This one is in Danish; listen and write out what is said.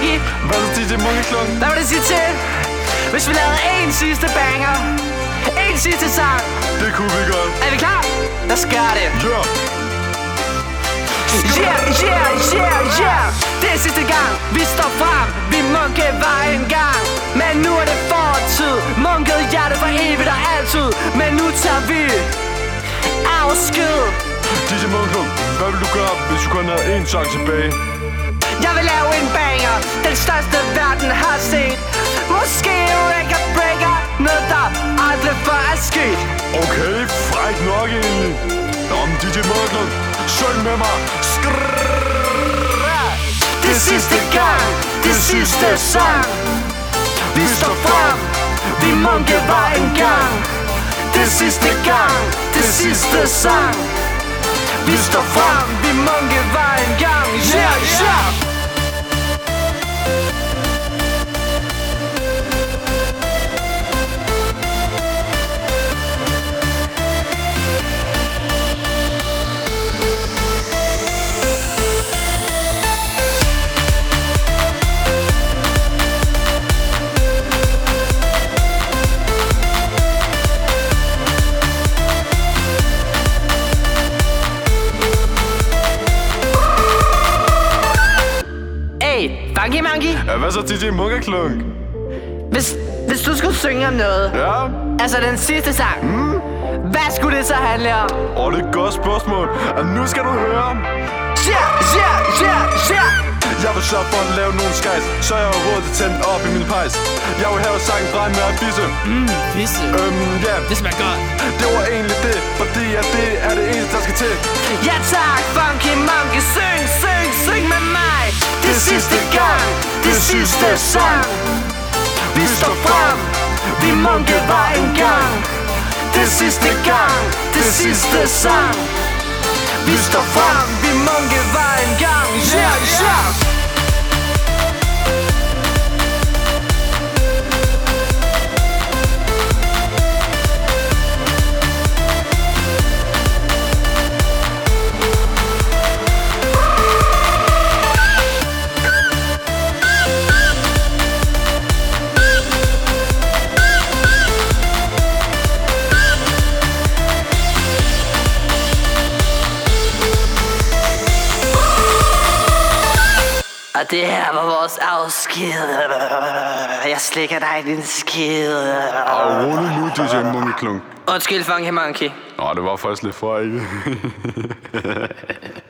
Monkey, Hvad er det, DJ Munkeklung? hvad vil det sige til, hvis vi lavede en sidste banger? En sidste sang. Det kunne vi godt. Er vi klar? Lad os gøre det. Ja. Yeah, yeah, yeah, yeah Det er sidste gang, vi står frem Vi munke var en gang Men nu er det fortid Munket hjerte for evigt og altid Men nu tager vi afsked DJ Munkeklung, hvad vil du gøre, hvis du kun havde én sang tilbage? Jeg vil lave en banger. Den største verden har set. Måske record breaker. Noget der aldrig før er sket. Okay, fræk nok egentlig. Nå, men DJ Munkeklung, syng med mig. Skrrr. Det sidste gang. Det sidste sang. Vi står frem. Vi munke var en gang. Det sidste gang. Det sidste sang. Vi står frem. Vi Ja, hvad så DJ Munkeklung? hvis, hvis du skulle synge om noget Ja? Altså den sidste sang Hvad skulle det så handle om? Åh, det er et godt spørgsmål. Og nu skal du høre. Yeah, yeah, yeah, yeah Jeg vil sørge for at lave nogle skejs, så jeg har råd til at tænde op i min pejs. Jeg vil have sangen brænde med at fisse. Visse Øhm, ja, Det smager godt det var egentlig det, fordi at det er det eneste, der skal til. Ja tak, Funky Monkey Syng, syng, syng med mig Det sidste gang Det er sidste sang Vi står frem Vi munke var en gang. Det er sidste gang. Det er sidste sang Vi står frem Og det her var vores afsked Jeg slikker dig din skid Og rolig nu, DJ Munkeklung. Undskyld, Funky Monkey Nå, det var faktisk lidt for ikke.